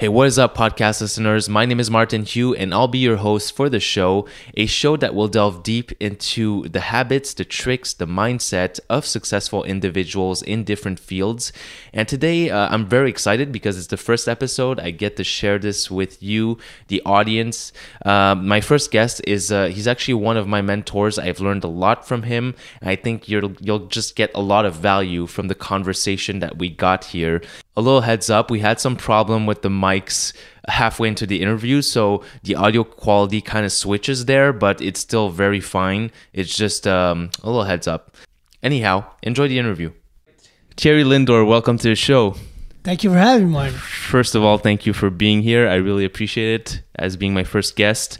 Hey, what is up, podcast listeners? My name is Martin Hyu, and I'll be your host for the show, a show that will delve deep into the habits, the tricks, the mindset of successful individuals in different fields. And today, uh, I'm very excited because it's the first episode. I get to share this with you, the audience. Uh, my first guest is uh, he's actually one of my mentors. I've learned a lot from him. I think you'll you'll just get a lot of value from the conversation that we got here a little heads up we had some problem with the mics halfway into the interview so the audio quality kind of switches there but it's still very fine it's just um, a little heads up anyhow enjoy the interview thierry lindor welcome to the show Thank you for having me, Martin. First of all, thank you for being here. I really appreciate it as being my first guest.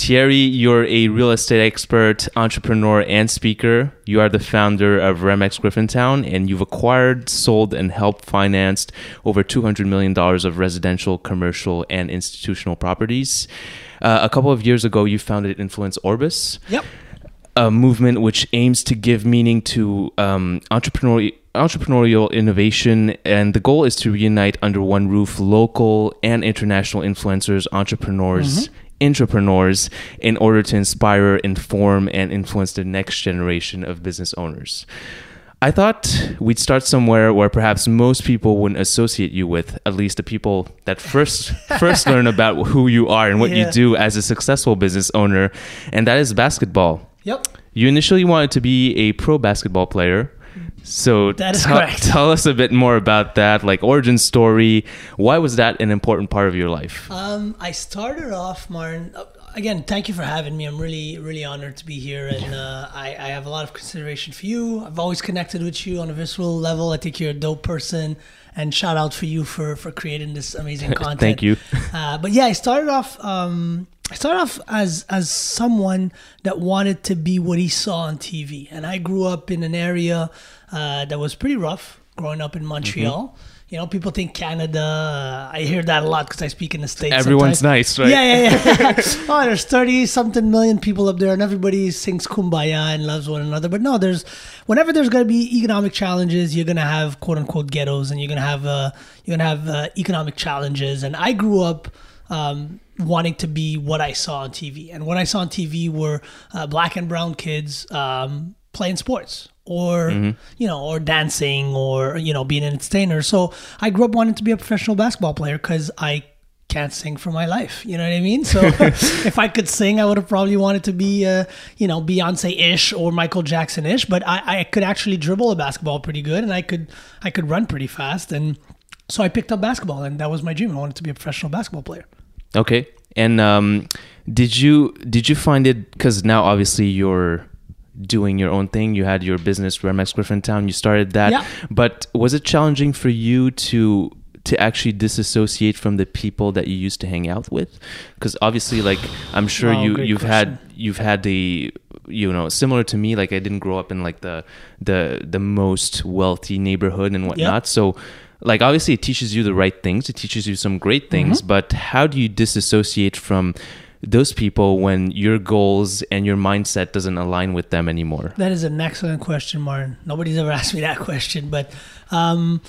Thierry, you're a real estate expert, entrepreneur, and speaker. You are the founder of Remax Griffintown, and you've acquired, sold, and helped financed over $200 million of residential, commercial, and institutional properties. Uh, a couple of years ago, you founded Influence Orbis. Yep. A movement which aims to give meaning to um, entrepreneurial entrepreneurial innovation, and the goal is to reunite under one roof local and international influencers, entrepreneurs, mm-hmm. Entrepreneurs, in order to inspire, inform, and influence the next generation of business owners. I thought we'd start somewhere where perhaps most people wouldn't associate you with, at least the people that first first learn about who you are and what yeah. you do as a successful business owner, and that is basketball. Yep. You initially wanted to be a pro basketball player, so that is t- correct. Tell us a bit more about that, like origin story. Why was that an important part of your life? Um, I started off, Martin. Uh, again, thank you for having me. I'm really, really honored to be here, and uh, I, I, have a lot of consideration for you. I've always connected with you on a visceral level. I think you're a dope person, and shout out for you for for creating this amazing content. thank you. Uh, but yeah, I started off. Um, I started off as as someone that wanted to be what he saw on TV, and I grew up in an area uh, that was pretty rough. Growing up in Montreal, mm-hmm. you know, people think Canada. Uh, I hear that a lot because I speak in the states. Everyone's sometimes. nice, right? Yeah, yeah, yeah. oh, there's thirty something million people up there, and everybody sings kumbaya and loves one another. But no, there's whenever there's going to be economic challenges, you're going to have quote unquote ghettos, and you're going to have uh, you're going to have uh, economic challenges. And I grew up. Um, wanting to be what I saw on TV. And what I saw on TV were uh, black and brown kids um, playing sports or mm-hmm. you know or dancing or you know being an entertainer. So I grew up wanting to be a professional basketball player because I can't sing for my life. You know what I mean? So if I could sing, I would have probably wanted to be, uh, you know, Beyonce ish or Michael Jackson ish. But I, I could actually dribble a basketball pretty good, and I could I could run pretty fast, and so I picked up basketball, and that was my dream. I wanted to be a professional basketball player. Okay. And um, did you did you find it because now obviously you're doing your own thing. You had your business Remax Griffintown. You started that, yeah. but was it challenging for you to to actually disassociate from the people that you used to hang out with? Because obviously, like I'm sure wow, you you've question. had you've had the you know similar to me. Like I didn't grow up in like the the the most wealthy neighborhood and whatnot, so like obviously it teaches you the right things it teaches you some great things mm-hmm. but how do you disassociate from those people when your goals and your mindset doesn't align with them anymore that is an excellent question martin nobody's ever asked me that question but um,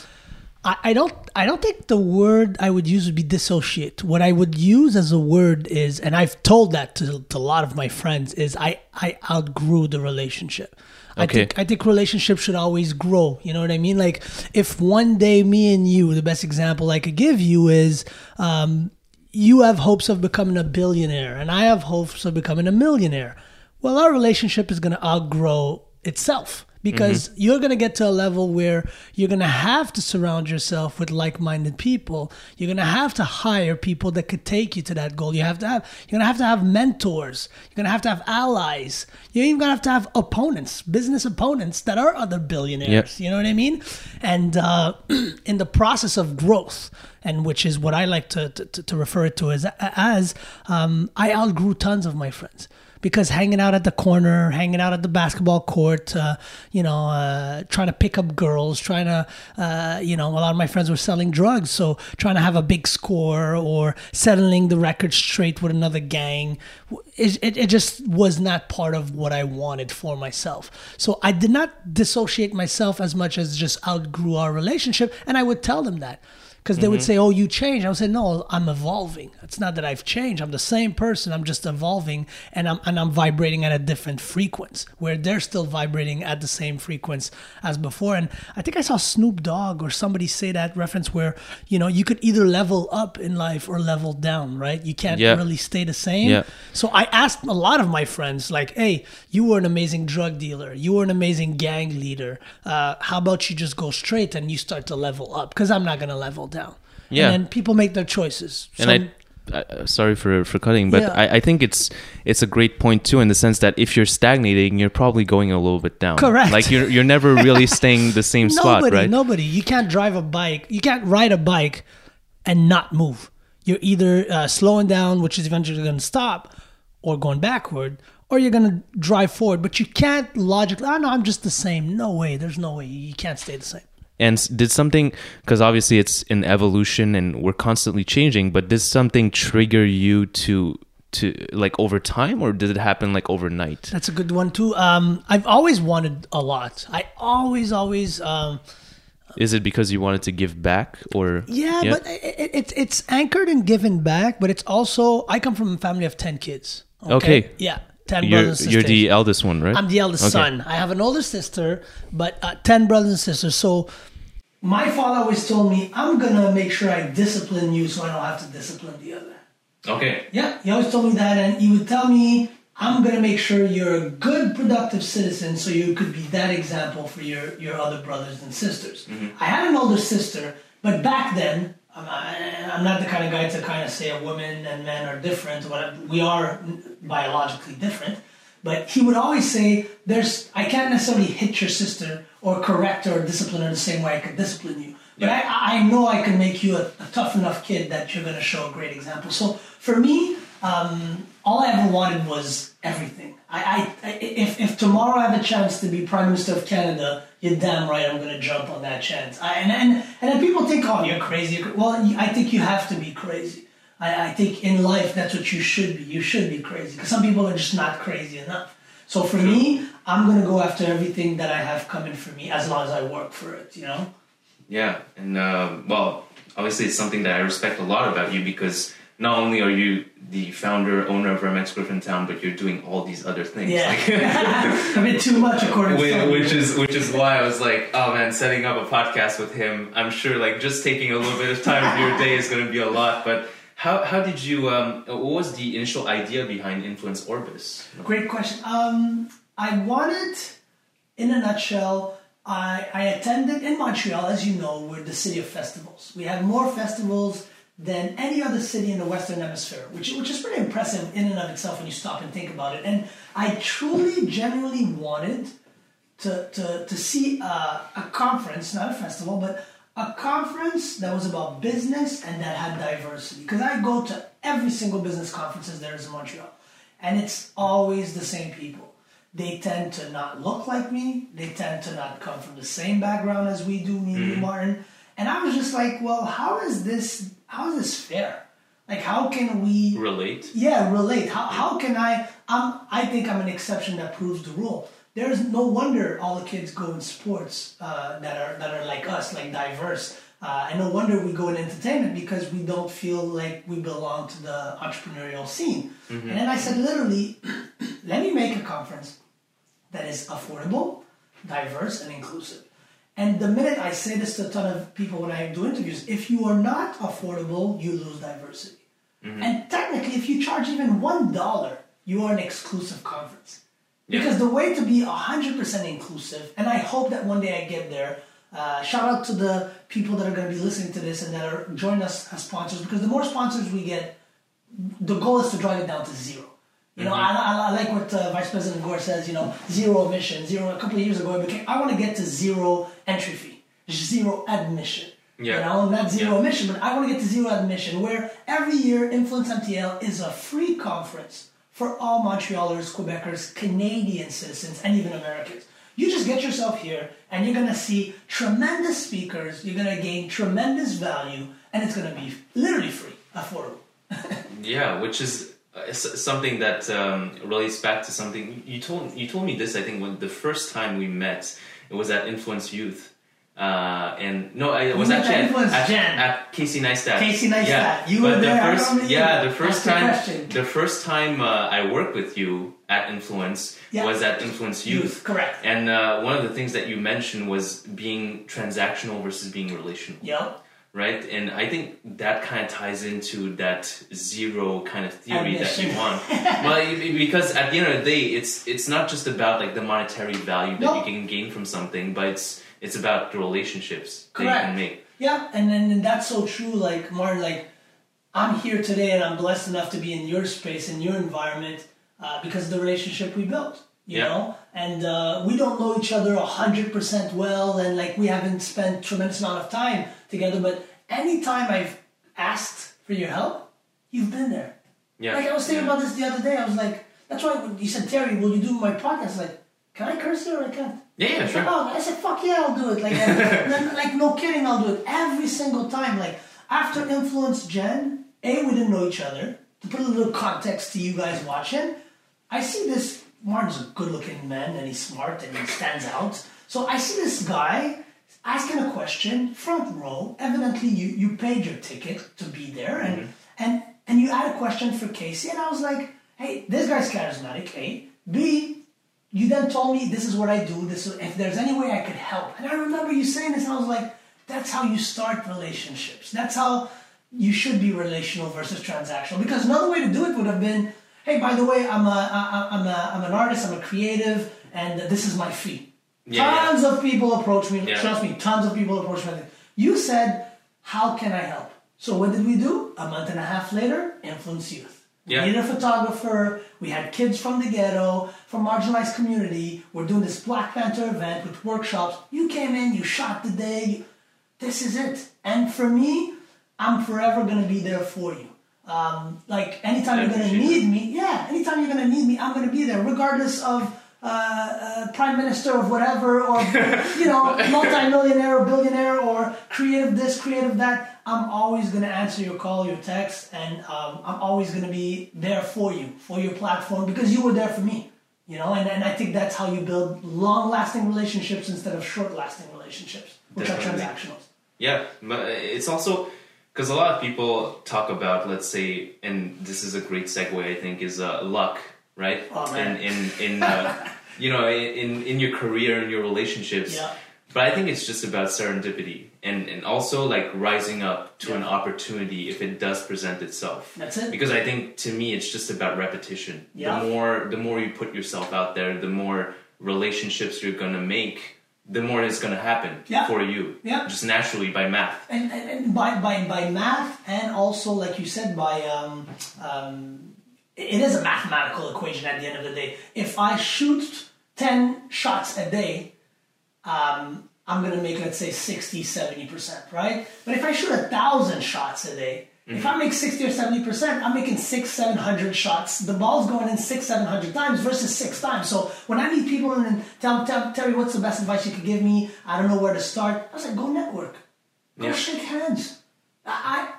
I, I don't I don't think the word I would use would be dissociate. What I would use as a word is, and I've told that to, to a lot of my friends, is I, I outgrew the relationship. I think I think relationships should always grow. You know what I mean? Like if one day me and you, the best example I could give you is um, you have hopes of becoming a billionaire and I have hopes of becoming a millionaire. Well, our relationship is going to outgrow itself because mm-hmm. you're going to get to a level where you're going to have to surround yourself with like-minded people. You're going to have to hire people that could take you to that goal. You have to have you're going to have to have mentors. You're going to have to have allies. You're even going to have to have opponents business opponents that are other billionaires. Yep. you know what i mean? And uh, in the process of growth and which is what i like to, to, to refer it to as as um, i outgrew tons of my friends because hanging out at the corner, hanging out at the basketball court, uh, you know, uh, trying to pick up girls, trying to, uh, you know, a lot of my friends were selling drugs, so trying to have a big score or settling the record straight with another gang, it, it, it just was not part of what I wanted for myself. So I did not dissociate myself as much as just outgrew our relationship, and I would tell them that because they would say, "Oh, you changed." I would say, "No, I'm evolving. It's not that I've changed. I'm the same person. I'm just evolving, and I'm and I'm vibrating at a different frequency where they're still vibrating at the same frequency as before." And I think I saw Snoop Dogg or somebody say that reference where you know you could either level up in life or level down, right? You can't Yeah. really stay the same. Yeah. So I asked a lot of my friends, like, "Hey, you were an amazing drug dealer. You were an amazing gang leader. Uh, how about you just go straight and you start to level up? Because I'm not gonna level down." Yeah. And then people make their choices. and Some- I, uh, sorry for for cutting, but Yeah. I, I think it's it's a great point too in the sense that if you're stagnating, you're probably going a little bit down. Correct. Like you're you're never really staying the same spot, nobody, right? nobody. You can't drive a bike. You can't ride a bike and not move. You're either uh, slowing down, which is eventually going to stop, or going backward, or you're going to drive forward. But you can't logically. Oh no, I'm just the same. No way. There's no way. You can't stay the same. And did something because obviously it's an evolution and we're constantly changing, but did something trigger you to to like over time, or did it happen like overnight? That's a good one too. Um, I've always wanted a lot. I always, always. Um, Is it because you wanted to give back, or Yeah, but it, it, it's it's anchored in giving back, but it's also I come from a family of ten kids. Okay. Yeah, ten you're brothers and you're sisters. the eldest one, right? I'm the eldest Okay. son. I have an older sister, but uh, ten brothers and sisters. So my father always told me, "I'm gonna make sure I discipline you, so I don't have to discipline the other." Okay. Yeah, he always told me that, and he would tell me, "I'm gonna make sure you're a good, productive citizen, so you could be that example for your your other brothers and sisters." I had an older sister, but back then, I'm, I- I'm not the kind of guy to kind of say a woman and men are different. What we are biologically different. But he would always say, "There's, I can't necessarily hit your sister or correct or discipline her the same way I could discipline you. But I, I know I can make you a, a tough enough kid that you're going to show a great example." So for me, um, all I ever wanted was everything. I, I, I if, if tomorrow I have a chance to be Prime Minister of Canada, you're damn right I'm going to jump on that chance. I, and, and and then people think, "Oh, you're crazy." You're cra-" Well, I think you have to be crazy. I, I think in life that's what you should be. You should be crazy because some people are just not crazy enough. So for me, I'm gonna go after everything that I have coming for me as long as I work for it. You know. Yeah, and um, well, obviously it's something that I respect a lot about you because not only are you the founder owner of Remax Griffintown, but you're doing all these other things. Yeah, a bit too much according to Which, some which is which is why I was like, oh man, setting up a podcast with him. I'm sure like just taking a little bit of time of your day is going to be a lot. But how how did you? Um, what was the initial idea behind Influence Orbis? Great question. Um, I wanted, in a nutshell, I, I attended in Montreal, as you know, we're the city of festivals. We have more festivals than any other city in the Western Hemisphere, which, which is pretty impressive in and of itself when you stop and think about it. And I truly, genuinely wanted to, to, to see a, a conference, not a festival, but a conference that was about business and that had diversity. Because I go to every single business conferences there is in Montreal, and it's always the same people. They tend to not look like me. They tend to not come from the same background as we do, me and you, mm-hmm. Martin. And I was just like, well, how is this? How is this fair? Like, how can we? Relate. Yeah, relate. How, how can I? I'm, I think I'm an exception that proves the rule. There's no wonder all the kids go in sports uh, that are that are like us, like diverse, uh, and no wonder we go in entertainment because we don't feel like we belong to the entrepreneurial scene. And then I said, literally, let me make a conference that is affordable, diverse, and inclusive. And the minute I say this to a ton of people when I do interviews, if you are not affordable, you lose diversity. And technically, if you charge even one dollar, you are an exclusive conference. Because the way to be 100% inclusive, and I hope that one day I get there, uh, shout out to the people that are going to be listening to this and that are joining us as sponsors, because the more sponsors we get, the goal is to drive it down to zero. You know, I, I, I like what uh, Vice President Gore says. You know, zero emissions. zero. A couple of years ago, it became. I want to get to zero entry fee, zero admission. Yeah. You know, not zero Yeah. admission, but I want to get to zero admission, where every year Influence MTL is a free conference for all Montrealers, Quebecers, Canadian citizens, and even Americans. You just get yourself here, and you're gonna see tremendous speakers. You're gonna gain tremendous value, and it's gonna be literally free, affordable. Yeah, which is uh, something that um, relates back to something you told. You told me this. I think when the first time we met, it was at Influence Youth, Uh, and no, I was actually at, influence at, Jen. at Casey Neistat. Casey Neistat. Yeah, You but were there. The first, yeah, the first time, question. the first time uh, I worked with you at Influence Yeah. was at Influence Youth. Youth, correct. And uh, one of the things that you mentioned was being transactional versus being relational Yep. Right? And I think that kind of ties into that zero kind of theory that you want. well, because at the end of the day, it's it's not just about like the monetary value that No. you can gain from something, but it's it's about the relationships that you Correct. can make. Yeah, and then and that's so true. Like Martin, like I'm here today, and I'm blessed enough to be in your space, in your environment, uh, because of the relationship we built. You Yeah. know, and uh, we don't know each other hundred percent well, and like we haven't spent tremendous amount of time together. But anytime I've asked for your help, you've been there. Yeah. Like I was thinking yeah. about this the other day. I was like, that's why you said Terry, will you do my podcast? Like, can I curse here or I can't? Yeah, yeah, sure. oh, I said, fuck yeah, I'll do it. Like, like no kidding, I'll do it every single time. Like after Influence Gen, a we didn't know each other. To put a little context to you guys watching, I see this. Martin's a good-looking man and he's smart and he stands out. So I see this guy asking a question, front row. Evidently, you you paid your ticket to be there, and mm-hmm. and and you had a question for Casey, and I was like, hey, this guy's charismatic. A, B, you then told me this is what I do. This is, if there's any way I could help, and I remember you saying this, and I was like, that's how you start relationships. That's how you should be relational versus transactional. Because another way to do it would have been, hey, by the way, I'm a, I, I'm a, I'm an artist, I'm a creative, and this is my fee. Yeah, yeah. tons of people approach me. Yeah. Trust me, tons of people approach me. You said, how can I help? So what did we do? A month and a half later, Influence Youth. We Yeah. needed a photographer. We had kids from the ghetto, from marginalized community. We're doing this Black Panther event with workshops. You came in, you shot the day. This is it. And for me, I'm forever gonna be there for you. Um, like anytime you're gonna need me, yeah, anytime you're gonna need me, I'm gonna be there, regardless of uh, uh, prime minister of whatever, or you know, multi-millionaire or billionaire, or creative this, creative that. I'm always gonna answer your call, your text, and um, I'm always gonna be there for you, for your platform, because you were there for me. You know, and, and I think that's how you build long-lasting relationships instead of short-lasting relationships, which Definitely. are transactional. Yeah, but it's also because a lot of people talk about, let's say, and this is a great segue, I think, is uh, luck, right? Oh. In in, in uh, you know, in in your career and your relationships. Yeah. But I think it's just about serendipity and, and also like rising up to Yeah. an opportunity if it does present itself. That's it. Because I think to me it's just about repetition. Yeah. The more the more you put yourself out there, the more relationships you're gonna make, the more it's gonna happen Yeah. for you. Yeah. Just naturally by math. and, and, and by, by, by math and also like you said by um, um, it is a mathematical equation at the end of the day if i shoot 10 shots a day um, i'm going to make let's say 60 70% right but if i shoot a thousand shots a day if I make 60 or 70%, I'm making six, 700 shots. The ball's going in six, 700 times versus six times. So when I meet people and tell, tell Terry, what's the best advice you could give me? I don't know where to start. I was like, go network. Go Yeah. shake hands. I,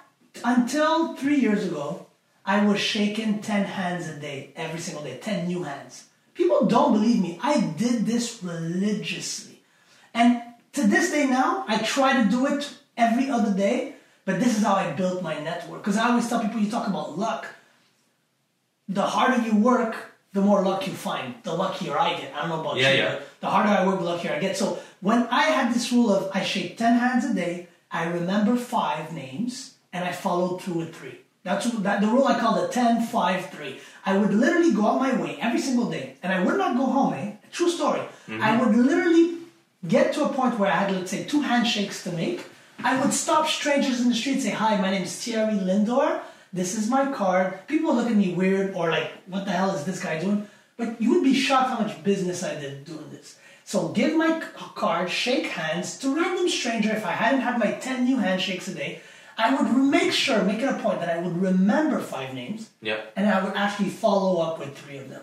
I until three years ago, I was shaking ten hands a day, every single day, ten new hands. People don't believe me. I did this religiously, and to this day now, I try to do it every other day. But this is how I built my network. Because I always tell people, you talk about luck. The harder you work, the more luck you find. The luckier I get. I don't know about Yeah, you, yeah. but the harder I work, the luckier I get. So when I had this rule of I shake 10 hands a day, I remember five names, and I followed through with three. That's that, the rule I call the 10, 5, 3. I would literally go out my way every single day, and I would not go home, eh? True story. I would literally get to a point where I had, let's say, two handshakes to make. I would stop strangers in the street say, Hi, my name is Thierry Lindor. This is my card. People look at me weird or like, What the hell is this guy doing? But you would be shocked how much business I did doing this. So give my card, shake hands to random stranger. If I hadn't had my 10 new handshakes a day, I would make sure, make it a point that I would remember five names Yeah. and I would actually follow up with three of them.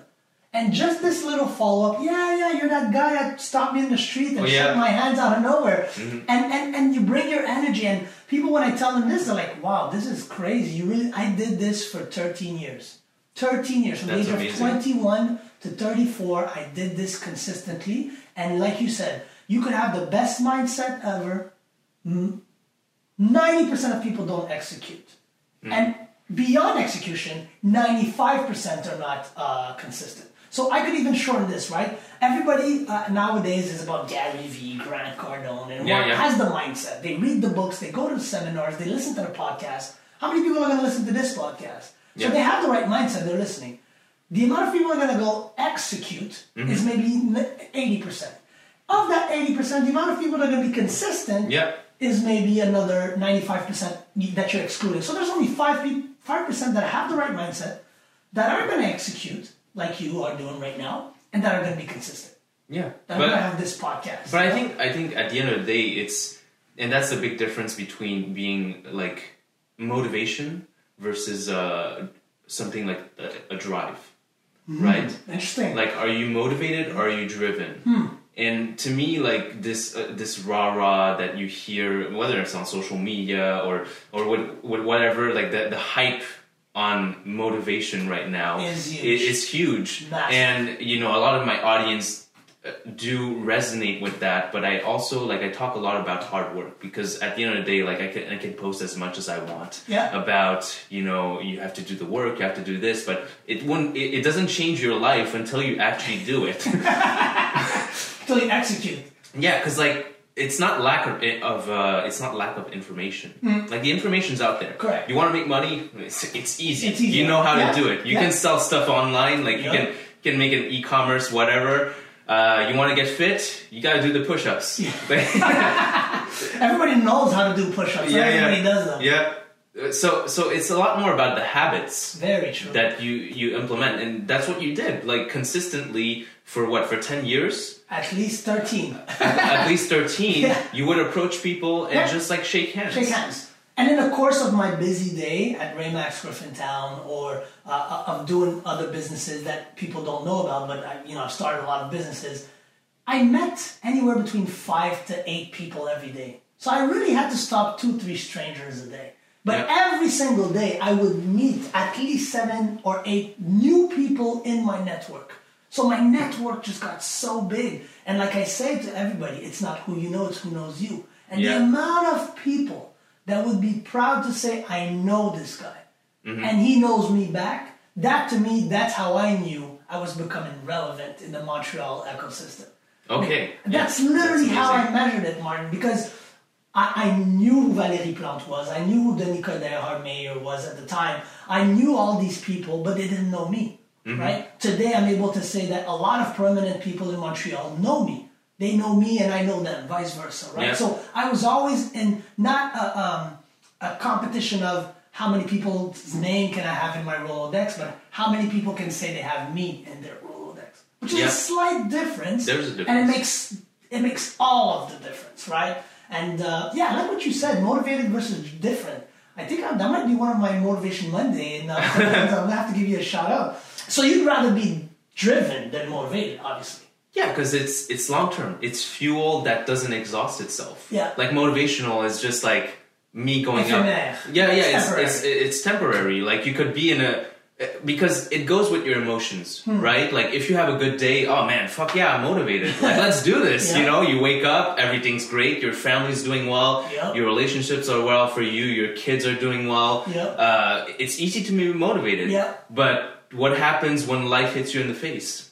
And just this little follow up, yeah, yeah, you're that guy that stopped me in the street and Oh, yeah. shook my hands out of nowhere. Mm-hmm. And, and and you bring your energy and people when I tell them this, they're like, wow, this is crazy. You really I did this for 13 years. 13 years. From the age amazing. of 21 to 34, I did this consistently. And like you said, You could have the best mindset ever. Mm-hmm. Ninety percent of people don't execute, and beyond execution, ninety-five percent are not uh, consistent. So I could even shorten this, right? Everybody uh, nowadays is about Gary Vee, Grant Cardone, and Yeah, what yeah. has the mindset. They read the books, they go to the seminars, they listen to the podcast. How many people are going to listen to this podcast? Yeah. So they have the right mindset, they're listening. The amount of people are going to go execute Mm-hmm. is maybe 80%. Of that 80%, the amount of people that are going to be consistent Yeah. Is maybe another 95% that you're excluding. So there's only 5 pe- 5% that have the right mindset, that are going to execute, like you are doing right now, and that are going to be consistent. Yeah. That are going to have this podcast. But I think I think at the end of the day, it's and that's the big difference between being like motivation versus uh, something like a, a drive, hmm. right? Interesting. Like, are you motivated or are you driven? And to me, like this uh, this rah rah that you hear, whether it's on social media or or with, with whatever, like the the hype on motivation right now Is huge. is huge. Massive. And you know, a lot of my audience uh, do resonate with that but i also like i talk a lot about hard work because at the end of the day like i can i can post as much as i want Yeah. about you know you have to do the work you have to do this but it won't it, it doesn't change your life until you actually do it You execute. yeah because like it's not lack of of uh, it's not lack of information. Like the information's out there. Correct. You want to make money? It's, it's easy. It's easy. You know how Yeah. to do it. You Yeah. can sell stuff online. Like you can can make an e-commerce, whatever. Uh, you want to get fit? You got to do the push-ups. Everybody knows how to do push-ups. yeah, Everybody yeah. does them. Yeah. Uh, So so it's a lot more about the habits Very true. that you you implement, and that's what you did. Like consistently for what for ten years, At least 13. at least thirteen. Yeah. You would approach people and Yeah. just like shake hands. Shake hands. And in the course of my busy day at Remax Griffintown or uh, of doing other businesses that people don't know about, but I, you know, I've started a lot of businesses, I met anywhere between five to eight people every day. So I really had to stop two, three strangers a day. But Yeah. every single day I would meet at least seven or eight new people in my network. So my network just got so big. And like I say to everybody, it's not who you know, it's who knows you. And Yeah. the amount of people that would be proud to say, I know this guy. Mm-hmm. And he knows me back. That to me, that's how I knew I was becoming relevant in the Montreal ecosystem. Okay. That's Yeah. literally That's how I measured it, Martin, because I, I knew who Valérie Plante was. I knew who Denis Coderre mayor was at the time. I knew all these people, but they didn't know me. Mm-hmm. Right? Today, I'm able to say that a lot of prominent people in Montreal know me. They know me, and I know them, vice versa. Right? Yeah. So I was always in not a, um, a competition of how many people's name can I have in my Rolodex, but how many people can say they have me in their Rolodex, which is Yeah. a slight difference. There's a difference, and it makes it makes all of the difference, right? And uh, yeah, like what you said, motivated versus different. I think I, that might be one of my motivation Monday, and uh, I'm gonna have to give you a shout out. So you'd rather be driven than motivated, obviously. Yeah, because it's it's long term. It's fuel that doesn't exhaust itself. Yeah. Like motivational is just like me going up. Yeah, yeah. It's It's, it's it's temporary. Like you could be in a because it goes with your emotions, Hmm. right? Like if you have a good day, oh man, fuck yeah, I'm motivated. Like let's do this. Yeah. You know, you wake up, everything's great, your family's doing well, Yeah. your relationships are well for you, your kids are doing well. Yeah. Uh, it's easy to be motivated. Yeah. But what happens when life hits you in the face?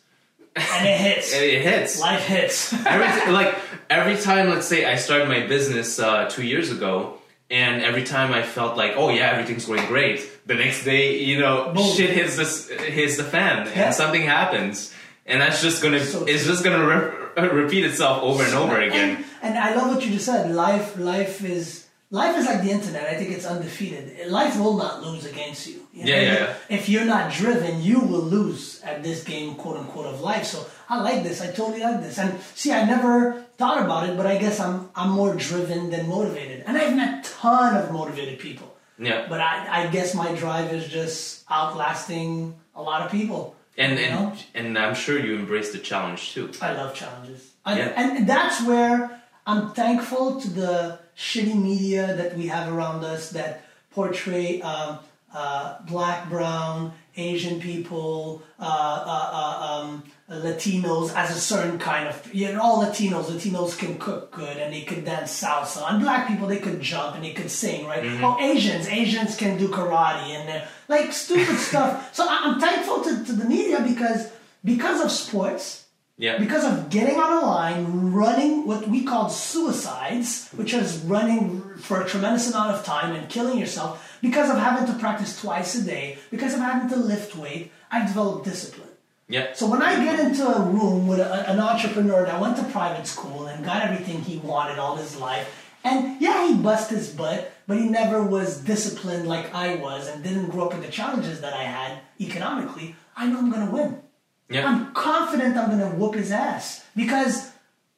And it hits. It hits Life hits. every t- like every time let's say i started my business uh, two years ago and every time i felt like oh yeah everything's going great the next day you know shit hits this hits the fan Yeah. and something happens and that's just gonna So it's just gonna re- repeat itself over and over again And, and I love what you just said. Life, life is life is like the internet. I think it's undefeated. Life will not lose against you. You know? Yeah, yeah, yeah. If you're not driven, you will lose at this game, quote unquote, of life. So I like this. I totally like this. And see, I never thought about it, but I guess I'm I'm more driven than motivated. And I've met a ton of motivated people. Yeah But I, I guess my drive is just outlasting a lot of people. and you know? and and i'm sure you embrace the challenge too I love challenges. I, Yeah. And that's where I'm thankful to the shitty media that we have around us that portray um, uh, black, brown, Asian people, uh, uh, uh, um, Uh, Latinos as a certain kind of you know all Latinos Latinos can cook good and they can dance salsa and black people they can jump and they can sing right mm-hmm. oh Asians Asians can do karate and uh, like stupid stuff so I- I'm thankful to, to the media because because of sports Yeah. because of getting on a line, running what we called suicides, which is running for a tremendous amount of time and killing yourself, because of having to practice twice a day, because of having to lift weight, I've developed discipline. Yeah. So when I get into a room with a, an entrepreneur that went to private school and got everything he wanted all his life, and yeah, he bust his butt, but he never was disciplined like I was and didn't grow up with the challenges that I had economically, I know I'm gonna win. Yeah. I'm confident I'm gonna whoop his ass because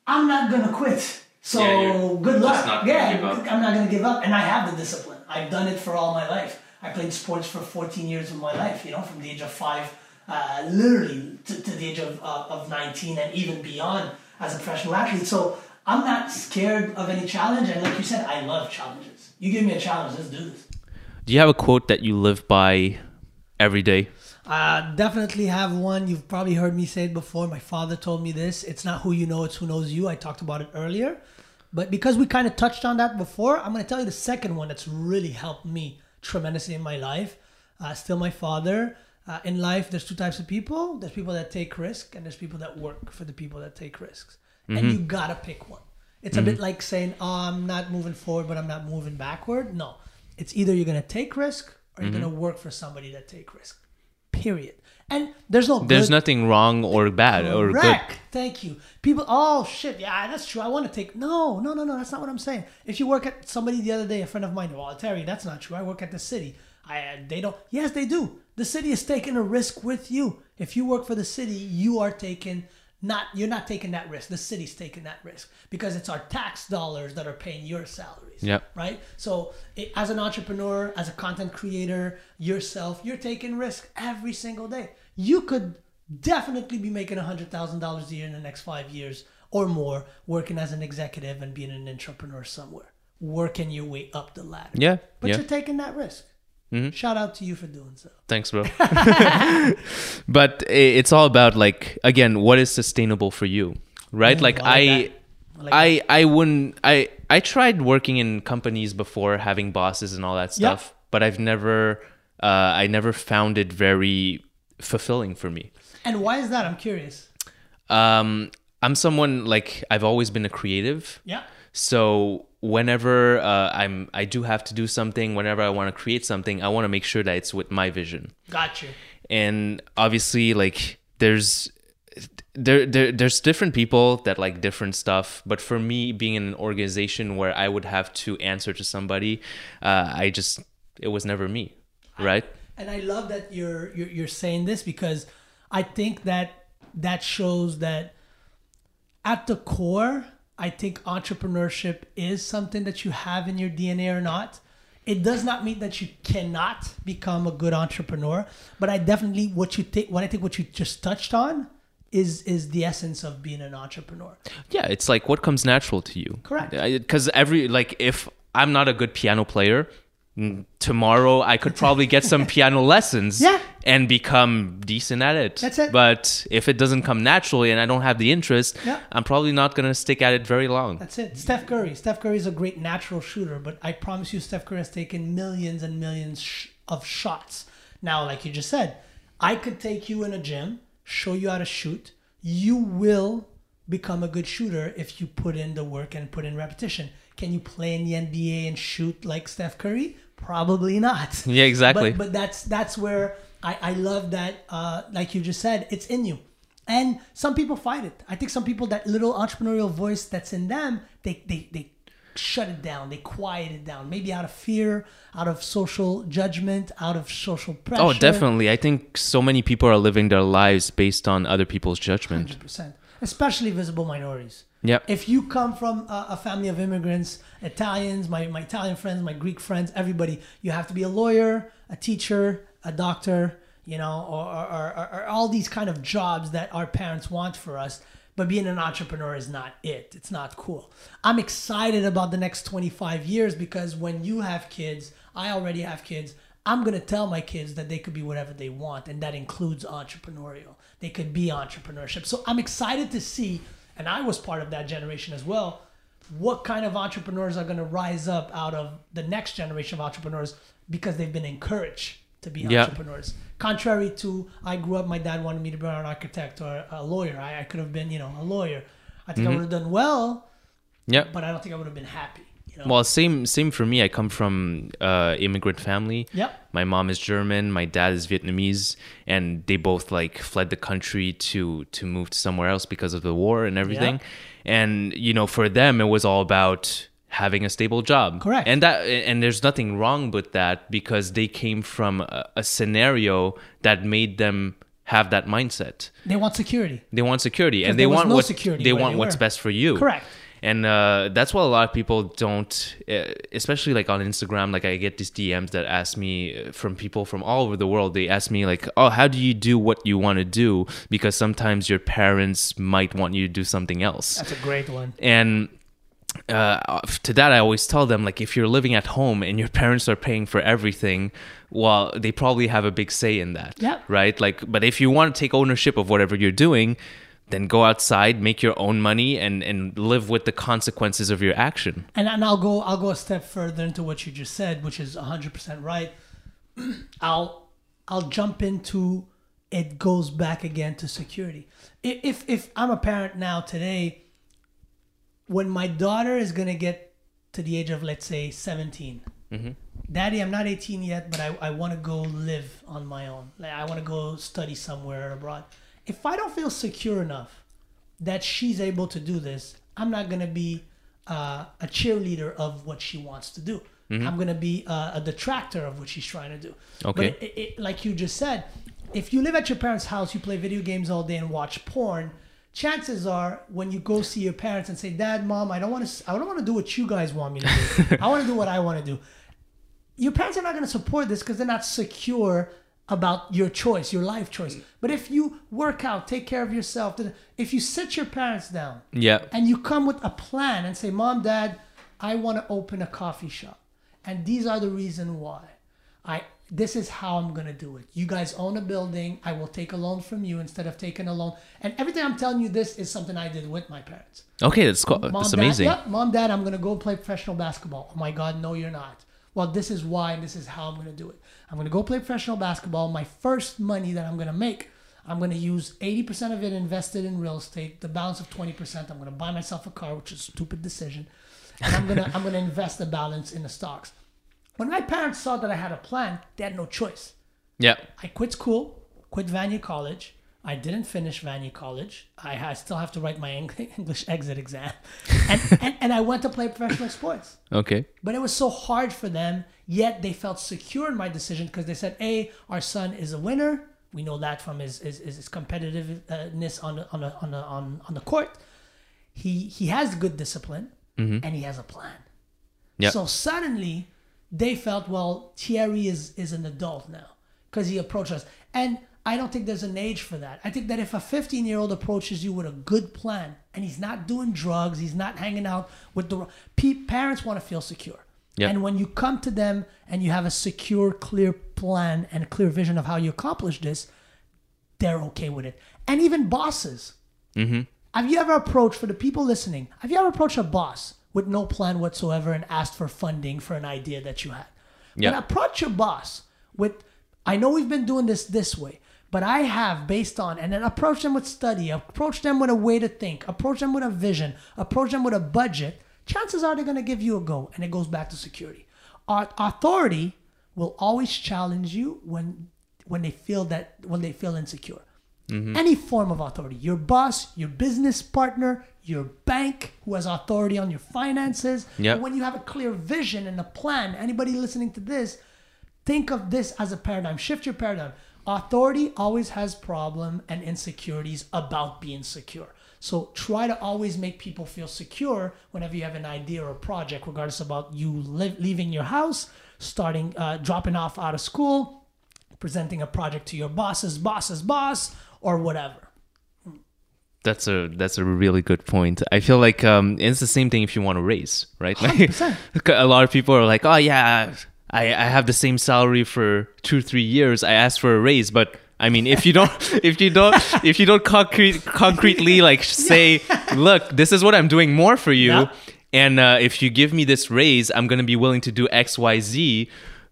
I'm not gonna quit. So Yeah, good luck. yeah. I'm not gonna give up, and I have the discipline. I've done it for all my life. I played sports for 14 years of my life. You know, from the age of five, uh, literally to, to the age of uh, of 19, and even beyond as a professional athlete. So I'm not scared of any challenge, and like you said, I love challenges. You give me a challenge, let's do this. Do you have a quote that you live by every day? Uh, definitely have one. You've probably heard me say it before. My father told me this. It's not who you know, it's who knows you. I talked about it earlier. But because we kind of touched on that before, I'm going to tell you the second one that's really helped me tremendously in my life. Uh, still my father. Uh, in life, there's two types of people. There's people that take risk, and there's people that work for the people that take risks. And mm-hmm. you gotta pick one. It's a mm-hmm. bit like saying, "Oh, I'm not moving forward, but I'm not moving backward." No, it's either you're gonna take risk or you're mm-hmm. gonna work for somebody that take risk. Period. And there's no There's good- nothing wrong or bad or good. Thank you. People, oh shit, yeah, that's true. I want to take. No, no, no, no. That's not what I'm saying. If you work at somebody the other day, a friend of mine, well, Terry, that's not true. I work at the city. I they don't. Yes, they do. The city is taking a risk with you. If you work for the city, you are taking not. You're not taking that risk. The city's taking that risk because it's our tax dollars that are paying your salaries. Yep. Right. So, it, as an entrepreneur, as a content creator, yourself, you're taking risk every single day. You could definitely be making a $100,000 a year in the next five years or more working as an executive and being an entrepreneur somewhere, working your way up the ladder. Yeah. But yeah. you're taking that risk. Shout out to you for doing so. Thanks, bro. but it's all about like again, what is sustainable for you, right? Mm, like I I. I like I, I wouldn't. I I tried working in companies before, having bosses and all that Yeah. stuff, but I've never, uh, I never found it very fulfilling for me. And why is that? I'm curious. Um, I'm someone like I've always been a creative. Yeah. So whenever uh, I'm, I do have to do something. Whenever I want to create something, I want to make sure that it's with my vision. Gotcha. And obviously, like there's there, there there's different people that like different stuff. But for me, being in an organization where I would have to answer to somebody, uh, I just it was never me, right? And I love that you're, you're you're saying this because I think that that shows that at the core, I think entrepreneurship is something that you have in your DNA or not. It does not mean that you cannot become a good entrepreneur, but I definitely what you think what I think what you just touched on is is the essence of being an entrepreneur. Yeah, it's like what comes natural to you. Correct. Because every like if I'm not a good piano player, tomorrow I could probably get some piano lessons. Yeah. And become decent at it. That's it. But if it doesn't come naturally and I don't have the interest, Yeah. I'm probably not gonna stick at it very long. That's it. Steph Curry. Steph Curry is a great natural shooter, but I promise you, Steph Curry has taken millions and millions sh- of shots. Now, like you just said, I could take you in a gym, show you how to shoot. You will become a good shooter if you put in the work and put in repetition. Can you play in the NBA and shoot like Steph Curry? Probably not. Yeah, exactly. But, but that's that's where I, I love that. Uh, like you just said, it's in you. And some people fight it. I think some people that little entrepreneurial voice that's in them, they they they shut it down, they quiet it down, maybe out of fear, out of social judgment, out of social pressure. Oh, definitely. I think so many people are living their lives based on other people's judgment. 100%. Especially visible minorities. Yep. If you come from a, a family of immigrants, Italians, my, my Italian friends, my Greek friends, everybody, you have to be a lawyer, a teacher, a doctor, you know, or, or, or, or all these kind of jobs that our parents want for us. But being an entrepreneur is not it. It's not cool. I'm excited about the next 25 years because when you have kids, I already have kids. I'm gonna tell my kids that they could be whatever they want, and that includes entrepreneurial. They could be entrepreneurship. So I'm excited to see, and I was part of that generation as well. What kind of entrepreneurs are gonna rise up out of the next generation of entrepreneurs because they've been encouraged to be Yeah. entrepreneurs. Contrary to, I grew up, my dad wanted me to be an architect or a lawyer. I, I could have been, you know, a lawyer. I think I mm-hmm. would have done well, Yeah. but I don't think I would have been happy. Well, same same for me. I come from uh, immigrant family. Yep. My mom is German. My dad is Vietnamese, and they both like fled the country to to move to somewhere else because of the war and everything. And you know, for them, it was all about having a stable job. Correct. And that and there's nothing wrong with that because they came from a, a scenario that made them have that mindset. they want security. They want security, and they want no what security they want what's were. best for you. Correct. And uh, that's why a lot of people don't, uh, especially like on Instagram. Like I get these DMs that ask me uh, from people from all over the world. They ask me like, "Oh, how do you do what you want to do?" Because sometimes your parents might want you to do something else. That's a great one. And uh, to that, I always tell them like, if you're living at home and your parents are paying for everything, well, they probably have a big say in that, Yeah. right? Like, but if you want to take ownership of whatever you're doing, then go outside, make your own money, and and live with the consequences of your action. And, and I'll go I'll go a step further into what you just said, which is 100% right. I'll I'll jump into it goes back again to security. If if I'm a parent now today, when my daughter is gonna get to the age of let's say 17, mm-hmm. Daddy, I'm not 18 yet, but I, I want to go live on my own. Like, I want to go study somewhere abroad. If I don't feel secure enough that she's able to do this, I'm not going to be uh, a cheerleader of what she wants to do. I'm going to be uh, a detractor of what she's trying to do. Okay. But it, it, like you just said, if you live at your parents' house, you play video games all day and watch porn, chances are when you go see your parents and say, "Dad, Mom, I don't want to. I don't want to do what you guys want me to do. I want to do what I want to do." Your parents are not going to support this because they're not secure about your choice, your life choice. Mm. But if you work out, take care of yourself, then if you sit your parents down Yeah, and you come with a plan and say, Mom, Dad, I want to open a coffee shop. And these are the reason why. I this is how I'm gonna do it. You guys own a building. I will take a loan from you instead of taking a loan. And everything I'm telling you this is something I did with my parents. okay, that's cool. Mom, that's Dad, amazing. Yep, Mom, Dad, I'm gonna go play professional basketball. Oh my God, no, you're not. Well, this is why, and this is how I'm gonna do it. I'm gonna go play professional basketball. My first money that I'm gonna make, I'm gonna use 80% of it invested in real estate. The balance of 20%, I'm gonna buy myself a car, which is a stupid decision, and I'm gonna I'm gonna invest the balance in the stocks. When my parents saw that I had a plan, they had no choice. Yeah, I quit school, quit Vanier College. I didn't finish Vanier College. I, I still have to write my English exit exam. And, and, and I went to play professional sports. okay. But it was so hard for them, yet they felt secure in my decision because they said, A, our son is a winner. We know that from his, his, his competitiveness on the, on, the, on, the, on, on the court. He, he has good discipline mm-hmm. and he has a plan. Yeah. So suddenly they felt, well, Thierry is, is an adult now because he approached us. And I don't think there's an age for that. I think that if a 15 year old approaches you with a good plan and he's not doing drugs, he's not hanging out with the pe- parents want to feel secure. Yeah. And when you come to them and you have a secure, clear plan and a clear vision of how you accomplish this, they're okay with it. And even bosses. Hmm. Have you ever approached, for the people listening, have you ever approached a boss with no plan whatsoever and asked for funding for an idea that you had? Yeah. But approach your boss with, I know we've been doing this this way, but I have based on, and then approach them with study, approach them with a way to think, approach them with a vision, approach them with a budget. Chances are they're going to give you a go, and it goes back to security. Our authority will always challenge you when when they feel that when they feel insecure. Mm-hmm. Any form of authority, your boss, your business partner, your bank who has authority on your finances. Yep. But when you have a clear vision and a plan, anybody listening to this, think of this as a paradigm. Shift your paradigm. Authority always has problem and insecurities about being secure. So try to always make people feel secure whenever you have an idea or a project, regardless about you li- leaving your house, starting, uh, dropping off out of school, presenting a project to your boss's boss's boss, or whatever. That's a that's a really good point. I feel like um, it's the same thing if you want to race, right? Like, 100%. a lot of people are like, "Oh yeah, I, I have the same salary for two three years. I asked for a raise, but I mean, if you don't, if you don't, if you don't concrete, concretely like say, look, this is what I'm doing more for you, Yeah. and uh, if you give me this raise, I'm gonna be willing to do X, Y, Z.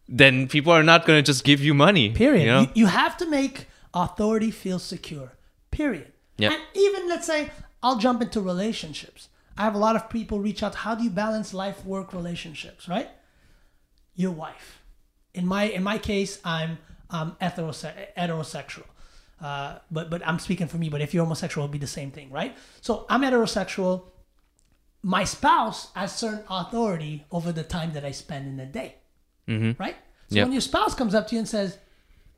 Then people are not gonna just give you money. Period. You know? You, you have to make authority feel secure. Period. Yep. And even let's say I'll jump into relationships. I have a lot of people reach out. How do you balance life work relationships? Right. Your wife. In my in my case, I'm um, heterose- heterosexual. Uh, but but I'm speaking for me. But if you're homosexual, it'll be the same thing, right? So I'm heterosexual. My spouse has certain authority over the time that I spend in the day right? So Yep. when your spouse comes up to you and says,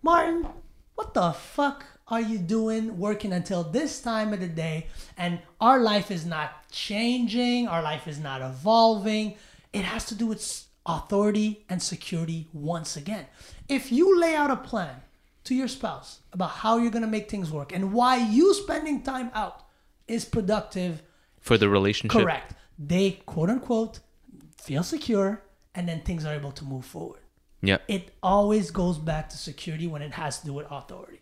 Martin, what the fuck are you doing working until this time of the day? And our life is not changing, our life is not evolving. It has to do with authority and security once again. If you lay out a plan to your spouse about how you're going to make things work and why you spending time out is productive For the relationship. Correct. They quote unquote feel secure and then things are able to move forward. Yeah. It always goes back to security when it has to do with authority.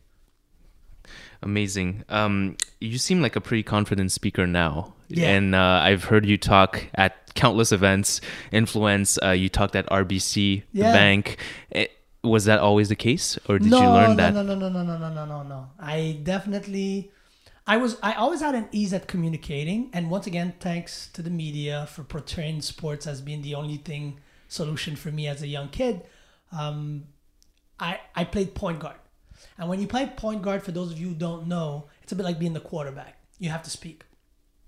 Amazing. Um, you seem like a pretty confident speaker now. Yeah. And uh, I've heard you talk at countless events, influence. Uh, you talked at RBC, the Yeah. bank. Eh, was that always the case, or did no, you learn that? no, that? no, no, no, no, no, no, no, no, no. I definitely, I was, I always had an ease at communicating, and once again, thanks to the media for portraying sports as being the only thing solution for me as a young kid. Um, I I played point guard, and when you play point guard, for those of you who don't know, it's a bit like being the quarterback. You have to speak.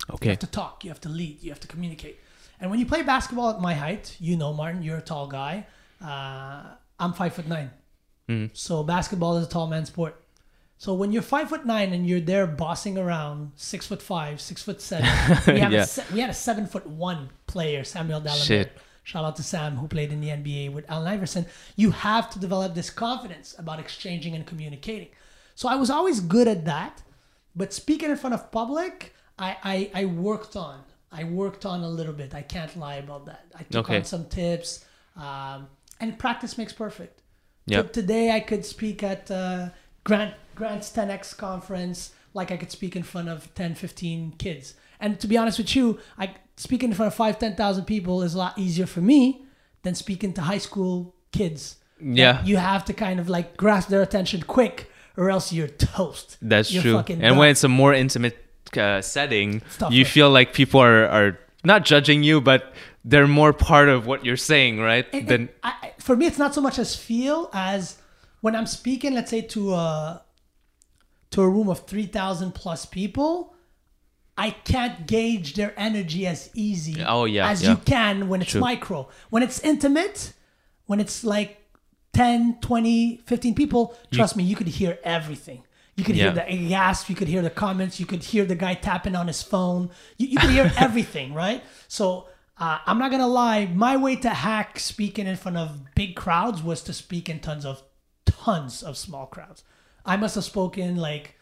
Okay. You have to talk. You have to lead. You have to communicate. And when you play basketball at my height, you know, Martin, you're a tall guy. Uh, I'm five foot 9 So basketball is a tall man sport. So when you're five foot nine and you're there bossing around, six foot five, six foot seven, we, have Yeah. a se- we had a seven foot one player, Samuel Dalembert. Shout out to Sam who played in the NBA with Allen Iverson. You have to develop this confidence about exchanging and communicating. So I was always good at that, but speaking in front of public, I I, I worked on. I worked on a little bit. I can't lie about that. I took Okay. on some tips, um, and practice makes perfect. Yep. T- today I could speak at uh, Grant Grant's 10x conference like I could speak in front of 10, 15 kids. And to be honest with you, I speaking in front of 5, 10,000 people is a lot easier for me than speaking to high school kids. Yeah. You have to kind of like grasp their attention quick or else you're toast. That's You're true. And when it's a more intimate uh, setting, you feel like people are, are not judging you, but they're more part of what you're saying, right? It- Then it- I, I- for me, it's not so much as feel as when I'm speaking, let's say to a to a room of three thousand plus people. I can't gauge their energy as easy Oh, yeah, as yeah. you can when it's True. micro. When it's intimate, when it's like 10, 20, 15 people, trust me, you could hear everything. You could Yeah. hear the gasp, you could hear the comments, you could hear the guy tapping on his phone. You, you could hear everything, right? So uh, I'm not gonna lie, my way to hack speaking in front of big crowds was to speak in tons of tons of small crowds. I must have spoken like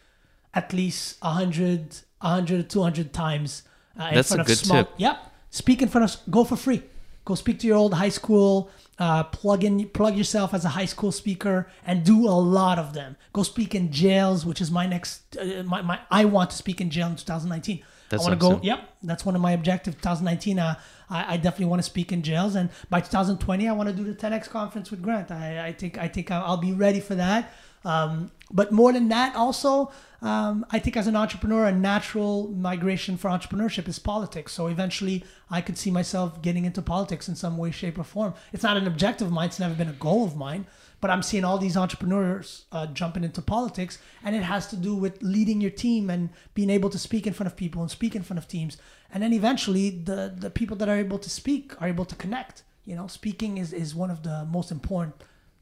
at least 100, 100, 200 times uh, in That's front a of good small. tip. Yep. Speak in front of, go for free. Go speak to your old high school. Uh, plug in, plug yourself as a high school speaker, and do a lot of them. Go speak in jails, which is my next. Uh, my, my I want to speak in jail in 2019. That's I want to awesome. go. Yep, that's one of my objectives. 2019. Uh, I, I definitely want to speak in jails, and by 2020, I want to do the 10x conference with Grant. I, I think I think I'll, I'll be ready for that. Um, but more than that, also, um, I think as an entrepreneur, a natural migration for entrepreneurship is politics. So eventually, I could see myself getting into politics in some way, shape, or form. It's not an objective of mine. It's never been a goal of mine. But I'm seeing all these entrepreneurs uh, jumping into politics, and it has to do with leading your team and being able to speak in front of people and speak in front of teams. And then eventually, the the people that are able to speak are able to connect. You know, speaking is is one of the most important.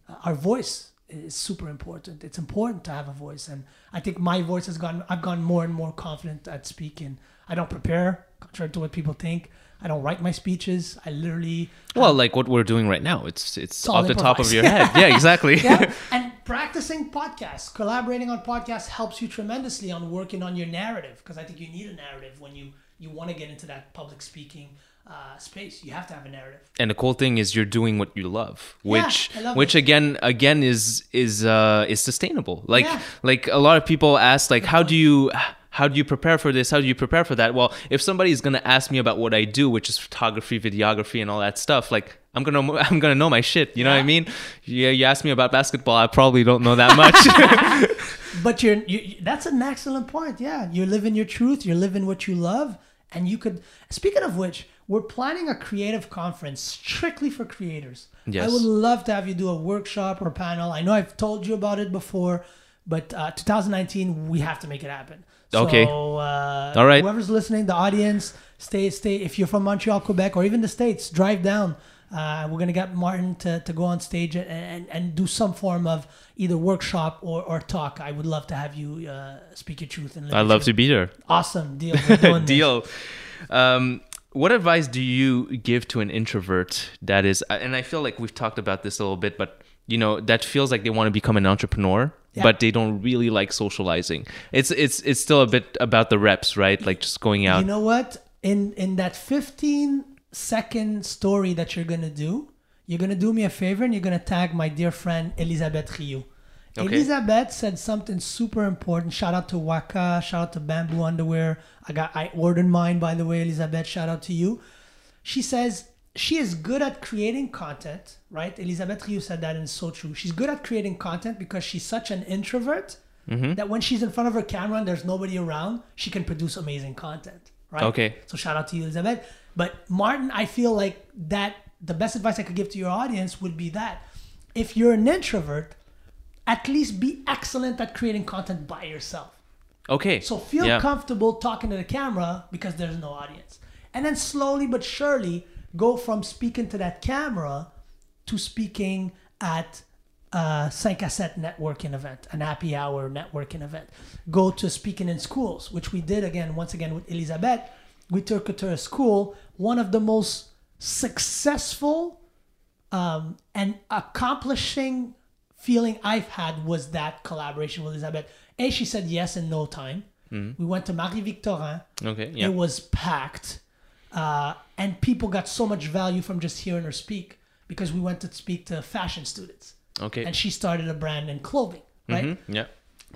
Uh, our voice is super important. It's important to have a voice, and I think my voice has gone. I've gone more and more confident at speaking. I don't prepare, contrary to what people think. I don't write my speeches. I literally well, um, like what we're doing right now, it's it's off the top of your head. Yeah, exactly. yeah. and practicing podcasts, collaborating on podcasts helps you tremendously on working on your narrative because I think you need a narrative when you you want to get into that public speaking uh, space. You have to have a narrative. and the cool thing is you're doing what you love which I love which it. again again is is uh is sustainable like Yeah. like a lot of people ask like how do you how do you prepare for this how do you prepare for that well if somebody is going to ask me about what i do which is photography videography and all that stuff like i'm gonna i'm gonna know my shit you know what i mean yeah you ask me about basketball i probably don't know that much But you're you, you- that's an excellent point. Yeah, you're living your truth. You're living what you love, and you could. Speaking of which, we're planning a creative conference strictly for creators. Yes. I would love to have you do a workshop or panel. I know I've told you about it before, but uh, 2019 we have to make it happen. Okay. Uh, All right. Whoever's listening, the audience, stay stay. If you're from Montreal, Quebec, or even the states, drive down. Uh, we're gonna get Martin to, to go on stage and, and, and do some form of either workshop or, or talk. I would love to have you uh, speak your truth and i your love to be there Awesome deal. We're doing this. deal. Um, what advice do you give to an introvert that is, uh, and I feel like we've talked about this a little bit, but you know, that feels like they want to become an entrepreneur, Yeah. but they don't really like socializing. It's it's it's still a bit about the reps, right? Like just going out. You know what? In in that 15 second story that you're gonna do, you're gonna do me a favor and you're gonna tag my dear friend Elisabeth Rioux. Okay. Elizabeth said something super important. Shout out to Hoaka. Shout out to Bamboo Underwear. I got I ordered mine by the way, Elizabeth. Shout out to you. She says she is good at creating content, right? Elizabeth Rioux said that and it's so true. She's good at creating content because she's such an introvert mm-hmm. that when she's in front of her camera and there's nobody around, she can produce amazing content, right? Okay. So shout out to you, Elizabeth. But Martin, I feel like that the best advice I could give to your audience would be that if you're an introvert, at least be excellent at creating content by yourself. okay. So feel yeah. comfortable talking to the camera because there's no audience. And then slowly but surely go from speaking to that camera to speaking at a 5 à 7 networking event, an happy hour networking event. Go to speaking in schools, which we did again, once again with Elizabeth. We took her to a school, one of the most successful um, and accomplishing feeling I've had was that collaboration with Elizabeth. A, she said yes in no time. We went to Marie Victorin. Okay. Yeah. It was packed. Uh, and people got so much value from just hearing her speak because we went to speak to fashion students. Okay. And she started a brand in clothing, right? Mhm, Yeah.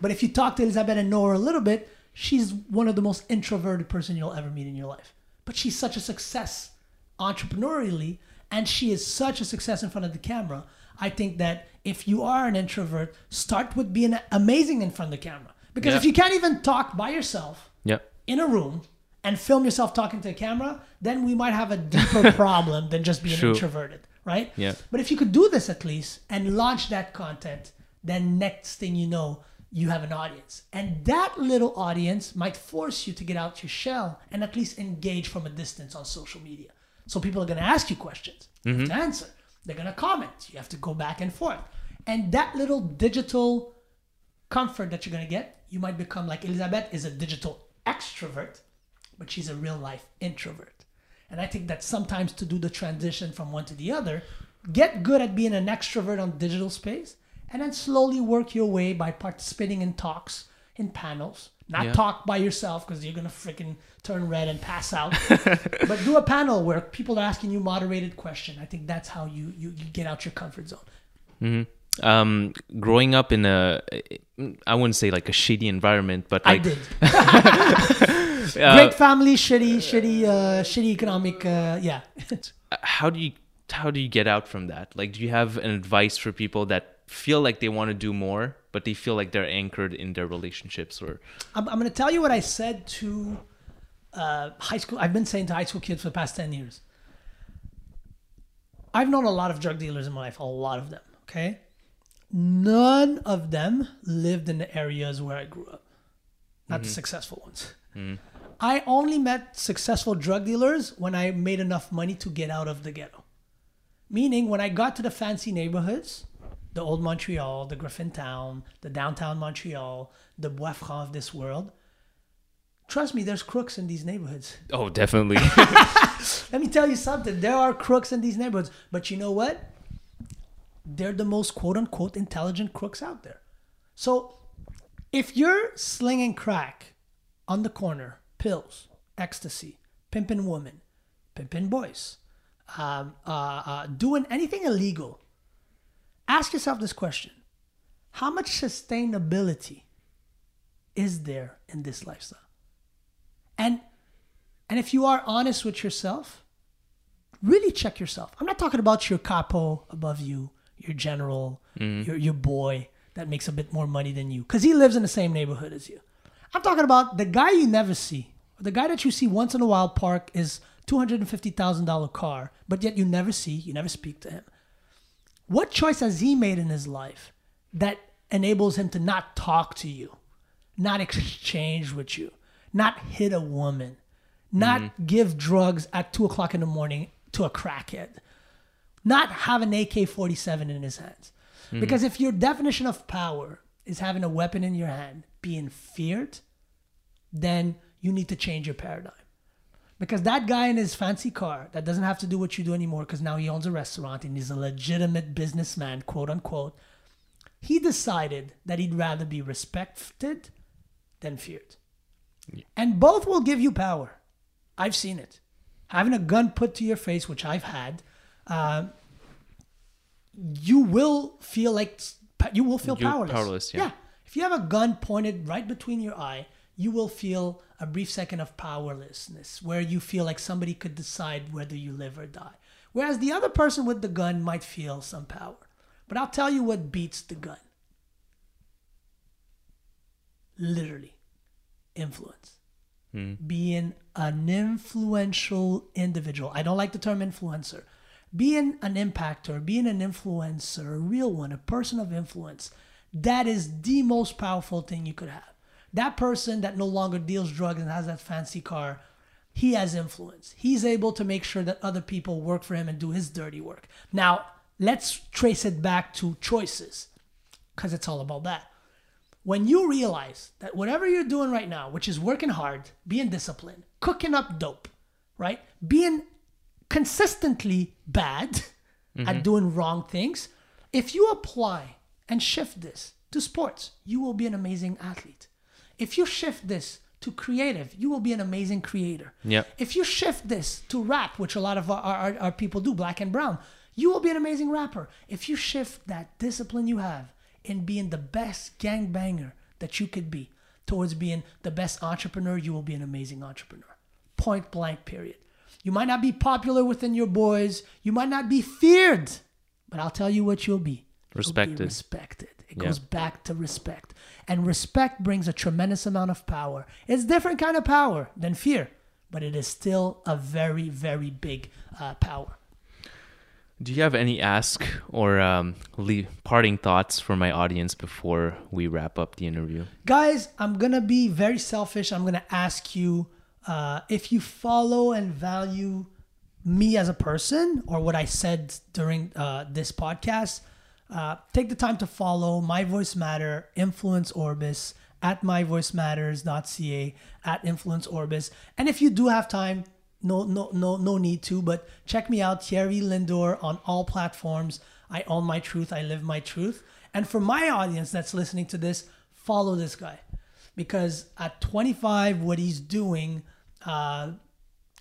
But if you talk to Elizabeth and know her a little bit, she's one of the most introverted person you'll ever meet in your life. But she's such a success entrepreneurially, and she is such a success in front of the camera. I think that if you are an introvert, start with being amazing in front of the camera. Because if you can't even talk by yourself Yeah. in a room and film yourself talking to a camera, then we might have a deeper problem than just being True. introverted, right? Yeah. But if you could do this at least and launch that content, then next thing you know, you have an audience. And that little audience might force you to get out your shell and at least engage from a distance on social media. So people are going to ask you questions. You have to mm-hmm. answer. They're going to comment. You have to go back and forth. And that little digital comfort that you're going to get, you might become like Elizabeth is a digital extrovert, but she's a real life introvert. And I think that sometimes to do the transition from one to the other, get good at being an extrovert on digital space and then slowly work your way by participating in talks, in panels. Not Yeah. talk by yourself because you're gonna freaking turn red and pass out. but do a panel where people are asking you moderated question. I think that's how you you, you get out your comfort zone. Um, growing up in a, I wouldn't say like a shitty environment, but I like did. uh, Great family, shitty, shitty, uh, shitty economic. Uh, yeah. how do you how do you get out from that? Like, do you have an advice for people that feel like they want to do more, but they feel like they're anchored in their relationships or I'm, I'm going to tell you what I said to uh, high school. I've been saying to high school kids for the past 10 years. I've known a lot of drug dealers in my life, a lot of them, okay? None of them lived in the areas where I grew up, not the successful ones. I only met successful drug dealers when I made enough money to get out of the ghetto. Meaning, when I got to the fancy neighborhoods, the old Montreal, the Griffintown, the downtown Montreal, the Bois Franc of this world, trust me, there's crooks in these neighborhoods. oh, definitely. Let me tell you something. There are crooks in these neighborhoods. But you know what? They're the most quote unquote intelligent crooks out there. So if you're slinging crack on the corner, pills, ecstasy, pimping women, pimping boys, um, uh, uh, doing anything illegal, ask yourself this question How much sustainability is there in this lifestyle? And, and if you are honest with yourself, really check yourself. I'm not talking about your capo above you, your general, mm-hmm. your, your boy that makes a bit more money than you, because he lives in the same neighborhood as you. I'm talking about the guy you never see, the guy that you see once in a while park is $250,000 car, but yet you never see, you never speak to him. What choice has he made in his life that enables him to not talk to you, not exchange with you, not hit a woman, not mm-hmm. give drugs at two o'clock in the morning to a crackhead, not have an AK 47 in his hands? Mm-hmm. Because if your definition of power is having a weapon in your hand, being feared, then you need to change your paradigm. Because that guy in his fancy car that doesn't have to do what you do anymore because now he owns a restaurant and he's a legitimate businessman, quote unquote, he decided that he'd rather be respected than feared. And both will give you power. I've seen it. Having a gun put to your face, which I've had, uh, you will feel like you will feel You're powerless. powerless, yeah. If you have a gun pointed right between your eye, you will feel a brief second of powerlessness where you feel like somebody could decide whether you live or die. Whereas the other person with the gun might feel some power. But I'll tell you what beats the gun. Literally, influence. Hmm. Being an influential individual. I don't like the term influencer. Being an impactor, being an influencer, a real one, a person of influence, that is the most powerful thing you could have. That person that no longer deals drugs and has that fancy car, he has influence. He's able to make sure that other people work for him and do his dirty work. Now, let's trace it back to choices because it's all about that. When you realize that whatever you're doing right now, which is working hard, being disciplined, cooking up dope, right? Being consistently bad at mm-hmm. doing wrong things, if you apply and shift this to sports, you will be an amazing athlete. If you shift this to creative, you will be an amazing creator. Yep. If you shift this to rap, which a lot of our, our, our people do, black and brown, you will be an amazing rapper. If you shift that discipline you have in being the best gangbanger that you could be towards being the best entrepreneur, you will be an amazing entrepreneur. Point blank, period. You might not be popular within your boys, you might not be feared, but I'll tell you what you'll be. You'll be Respected. It Yeah. goes back to respect. And respect brings a tremendous amount of power. It's different kind of power than fear, but it is still a very, very big uh, power. Do you have any ask or um, leave parting thoughts for my audience before we wrap up the interview? Guys, I'm going to be very selfish. I'm going to ask you uh, if you follow and value me as a person or what I said during uh, this podcast, uh, take the time to follow My Voice Matter, Influence Orbis, at myvoicematters.ca, at Influence Orbis. And if you do have time, no, no, no, no need to, but check me out, Thierry Lindor, on all platforms. I own my truth. I live my truth. And for my audience that's listening to this, follow this guy because at 25, what he's doing, uh,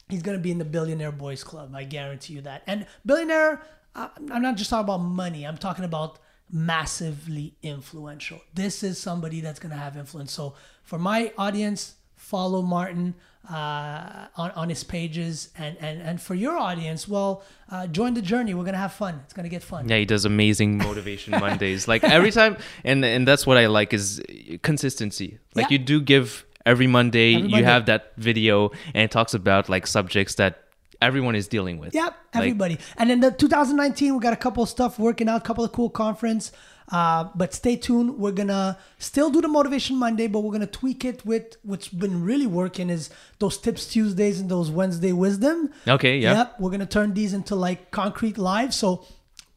he's going to be in the Billionaire Boys Club. I guarantee you that. And billionaire, I'm not just talking about money. I'm talking about massively influential. This is somebody that's going to have influence. So for my audience, follow Martin uh, on, on his pages. And, and, and for your audience, well, uh, join the journey. We're going to have fun. It's going to get fun. Yeah, he does amazing motivation Mondays. Like every time, and and that's what I like is consistency. Like Yeah. you do give every Monday, Every you have that video, and it talks about like subjects that everyone is dealing with. Yep, Like, everybody. and in the 2019, we got a couple of stuff working out, a couple of cool conference. Uh, but stay tuned. We're gonna still do the Motivation Monday, but we're gonna tweak it with what's been really working is those Tips Tuesdays and those Wednesday Wisdom. Okay, yeah. Yep, we're gonna turn these into like concrete live. So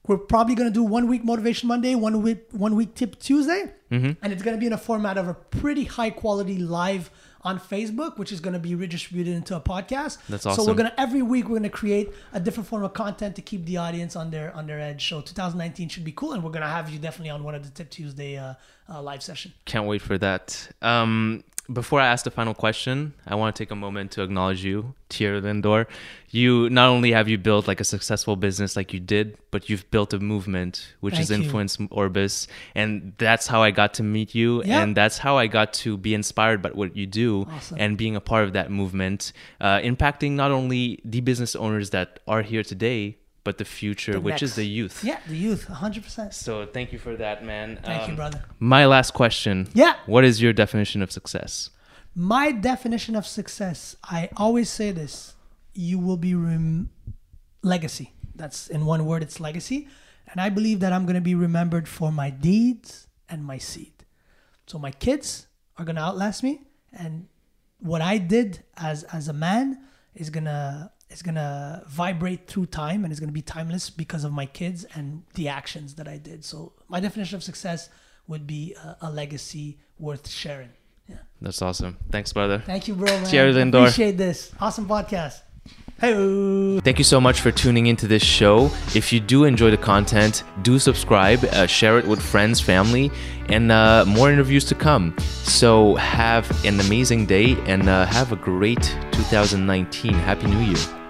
we're probably gonna do one week Motivation Monday, one week one week Tip Tuesday. and it's going to be in a format of a pretty high quality live on Facebook, which is going to be redistributed into a podcast. That's awesome. So we're going to every week we're going to create a different form of content to keep the audience on their on their edge. So 2019 should be cool, and we're going to have you definitely on one of the Tip Tuesday uh, uh, live session. Can't wait for that. Um, before I ask the final question, I want to take a moment to acknowledge you, Thierry Lindor. You not only have you built like a successful business like you did, but you've built a movement which has Thank you. influenced Orbis, and that's how I got to meet you, Yeah. and that's how I got to be inspired by what you do, Awesome. and being a part of that movement, uh, impacting not only the business owners that are here today, but the future, The which is the youth. Yeah, the youth, 100. percent So thank you for that, man. Thank you, Um, brother. My last question. Yeah. What is your definition of success? My definition of success, I always say this: you will be rem- legacy. That's in one word. It's legacy, and I believe that I'm going to be remembered for my deeds and my seed. So my kids are going to outlast me, and what I did as as a man is gonna is gonna vibrate through time, and it's gonna be timeless because of my kids and the actions that I did. So my definition of success would be a, a legacy worth sharing. Yeah. That's awesome. Thanks, brother. Thank you, bro. Man. Cheers, Lindor. Appreciate this. Awesome podcast. Hey. Thank you so much for tuning into this show. If you do enjoy the content, do subscribe, uh, share it with friends, family, and uh, more interviews to come. So have an amazing day and uh, have a great 2019. Happy New Year.